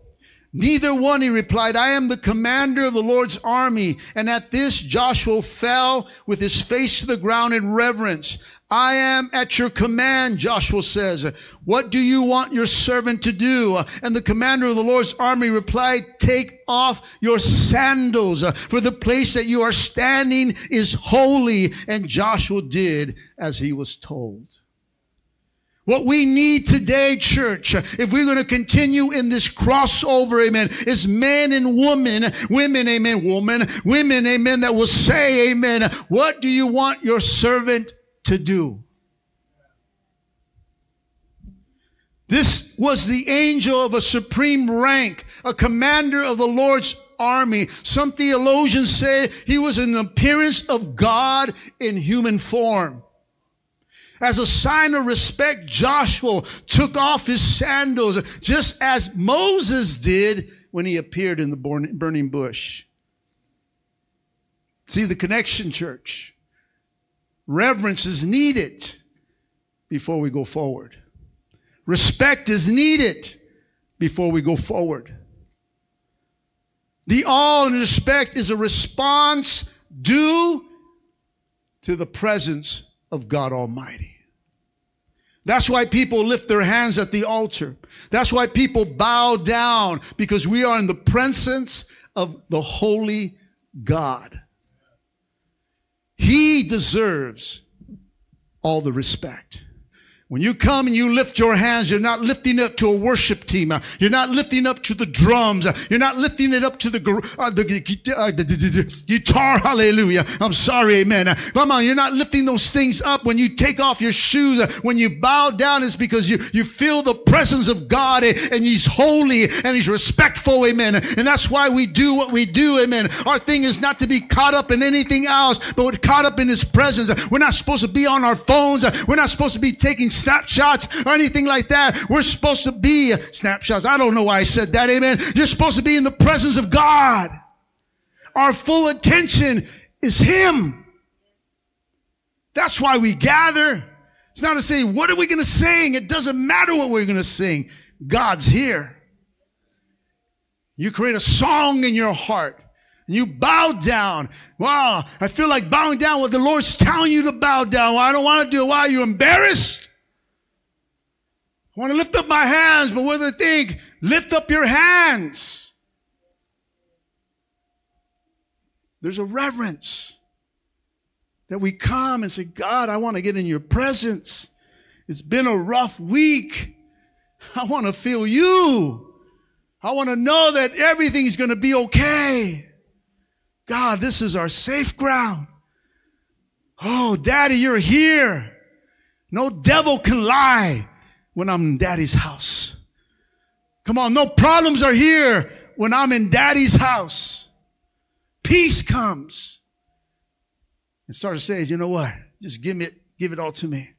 Neither one, he replied, I am the commander of the Lord's army. And at this, Joshua fell with his face to the ground in reverence. I am at your command, Joshua says. What do you want your servant to do? And the commander of the Lord's army replied, take off your sandals for the place that you are standing is holy. And Joshua did as he was told. What we need today, church, if we're going to continue in this crossover, amen, is men and women, women, amen, woman, women, amen, that will say, amen, what do you want your servant to do. This was the angel of a supreme rank, a commander of the Lord's army. Some theologians say he was an appearance of God in human form. As a sign of respect, Joshua took off his sandals just as Moses did when he appeared in the burning bush. See the connection, church. Reverence is needed before we go forward. Respect is needed before we go forward. The awe and respect is a response due to the presence of God Almighty. That's why people lift their hands at the altar. That's why people bow down because we are in the presence of the holy God. He deserves all the respect. When you come and you lift your hands, you're not lifting up to a worship team. Uh, you're not lifting up to the drums. Uh, you're not lifting it up to the, uh, the, uh, the, the, guitar. Hallelujah. I'm sorry. Amen. Uh, come on. You're not lifting those things up when you take off your shoes. When you bow down, it's because you, you feel the presence of God eh, and he's holy and he's respectful. Amen. And that's why we do what we do. Amen. Our thing is not to be caught up in anything else, but caught up in his presence. We're not supposed to be on our phones. We're not supposed to be taking snapshots or anything like that. We're supposed to be snapshots. I don't know why I said that. Amen. You're supposed to be in the presence of God. Our full attention is Him. That's why we gather. It's not to say, what are we going to sing? It doesn't matter what we're going to sing. God's here. You create a song in your heart and you bow down. Wow, I feel like bowing down what the Lord's telling you to bow down. Well, I don't want to do it. Why? Are you embarrassed? Want to lift up my hands, but what do they think? Lift up your hands. There's a reverence that we come and say, God, I want to get in your presence. It's been a rough week. I want to feel you. I want to know that everything's going to be okay. God, this is our safe ground. Oh, daddy, you're here. No devil can lie when I'm in daddy's house. Come on, no problems are here when I'm in daddy's house. Peace comes. And starts to say, you know what? Just give it, give it all to me.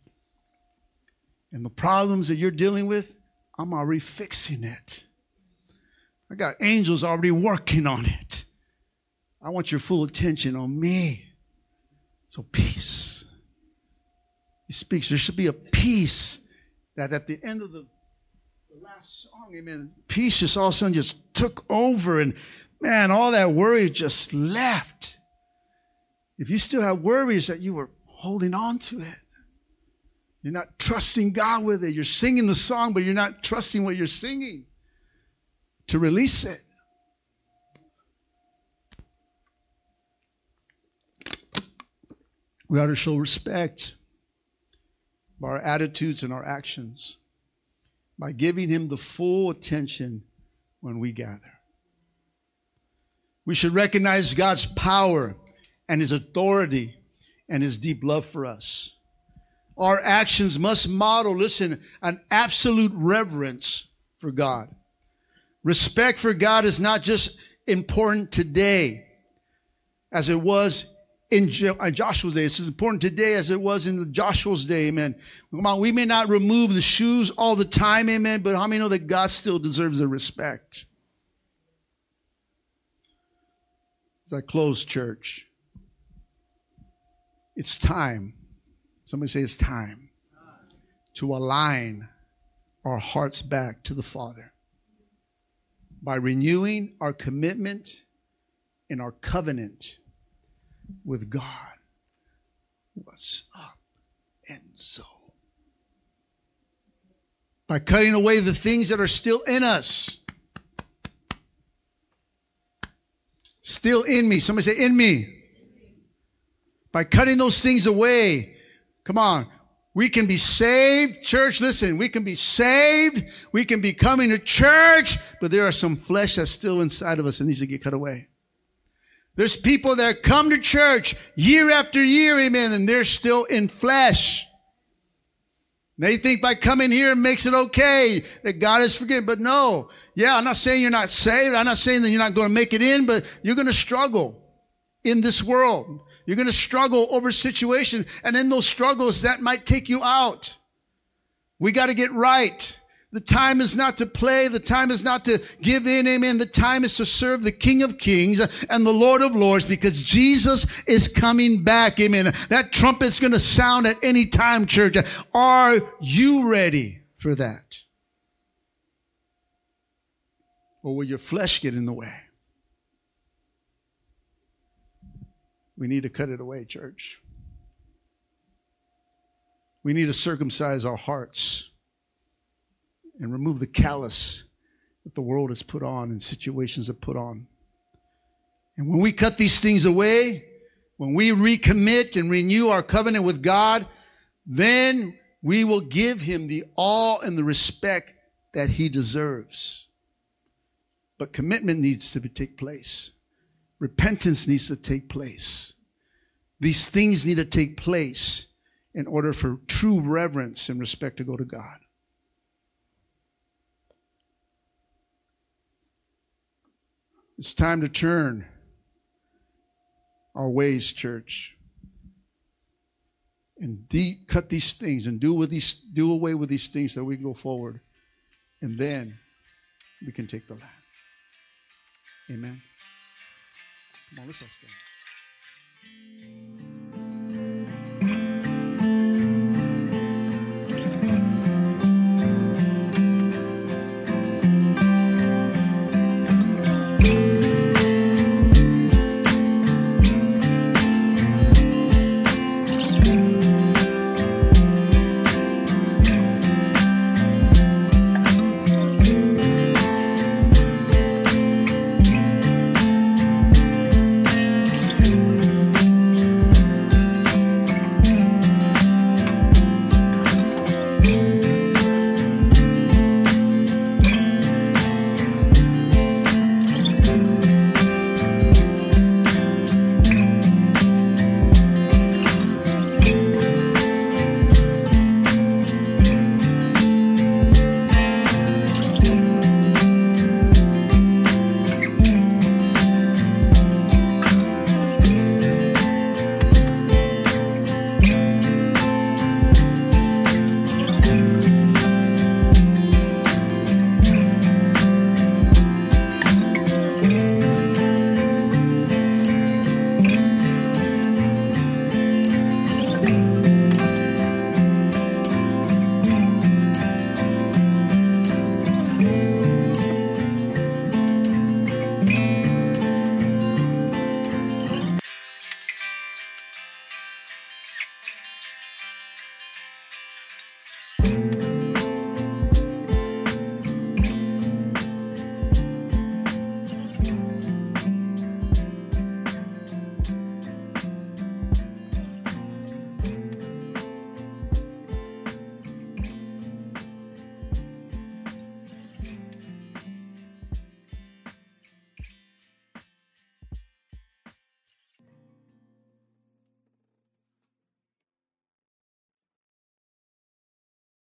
And the problems that you're dealing with, I'm already fixing it. I got angels already working on it. I want your full attention on me. So, peace. He speaks. There should be a peace that at the end of the, the last song, amen, peace just all of a sudden just took over and man, all that worry just left. If you still have worries that you were holding on to it, you're not trusting God with it. You're singing the song, but you're not trusting what you're singing to release it. We ought to show respect by our attitudes and our actions, by giving Him the full attention when we gather. We should recognize God's power and His authority and His deep love for us. Our actions must model, listen, an absolute reverence for God. Respect for God is not just important today as it was in uh, Joshua's day. It's as important today as it was in Joshua's day. Amen. Come on. We may not remove the shoes all the time. Amen. But how many know that God still deserves the respect? As I close church, it's time. Somebody say it's time to align our hearts back to the Father by renewing our commitment and our covenant with God. What's up? And so, by cutting away the things that are still in us, still in me. Somebody say, in me. By cutting those things away, come on, we can be saved. Church, listen, we can be saved. We can be coming to church, but there are some flesh that's still inside of us that needs to get cut away. There's people that come to church year after year, amen, and they're still in flesh. They think by coming here makes it okay that God is forgiven. But no. Yeah, I'm not saying you're not saved. I'm not saying that you're not going to make it in, but you're going to struggle in this world. You're going to struggle over situations. And in those struggles, that might take you out. We got to get right. The time is not to play. The time is not to give in. Amen. The time is to serve the King of Kings and the Lord of Lords because Jesus is coming back. Amen. That trumpet's going to sound at any time, church. Are you ready for that? Or will your flesh get in the way? We need to cut it away, church. We need to circumcise our hearts and remove the callous that the world has put on and situations have put on. And when we cut these things away, when we recommit and renew our covenant with God, then we will give him the awe and the respect that he deserves. But commitment needs to take place. Repentance needs to take place. These things need to take place in order for true reverence and respect to go to God. It's time to turn our ways, church, and de- cut these things and do with these do away with these things so we can go forward. And then we can take the land. Amen. Come on, let's all stand.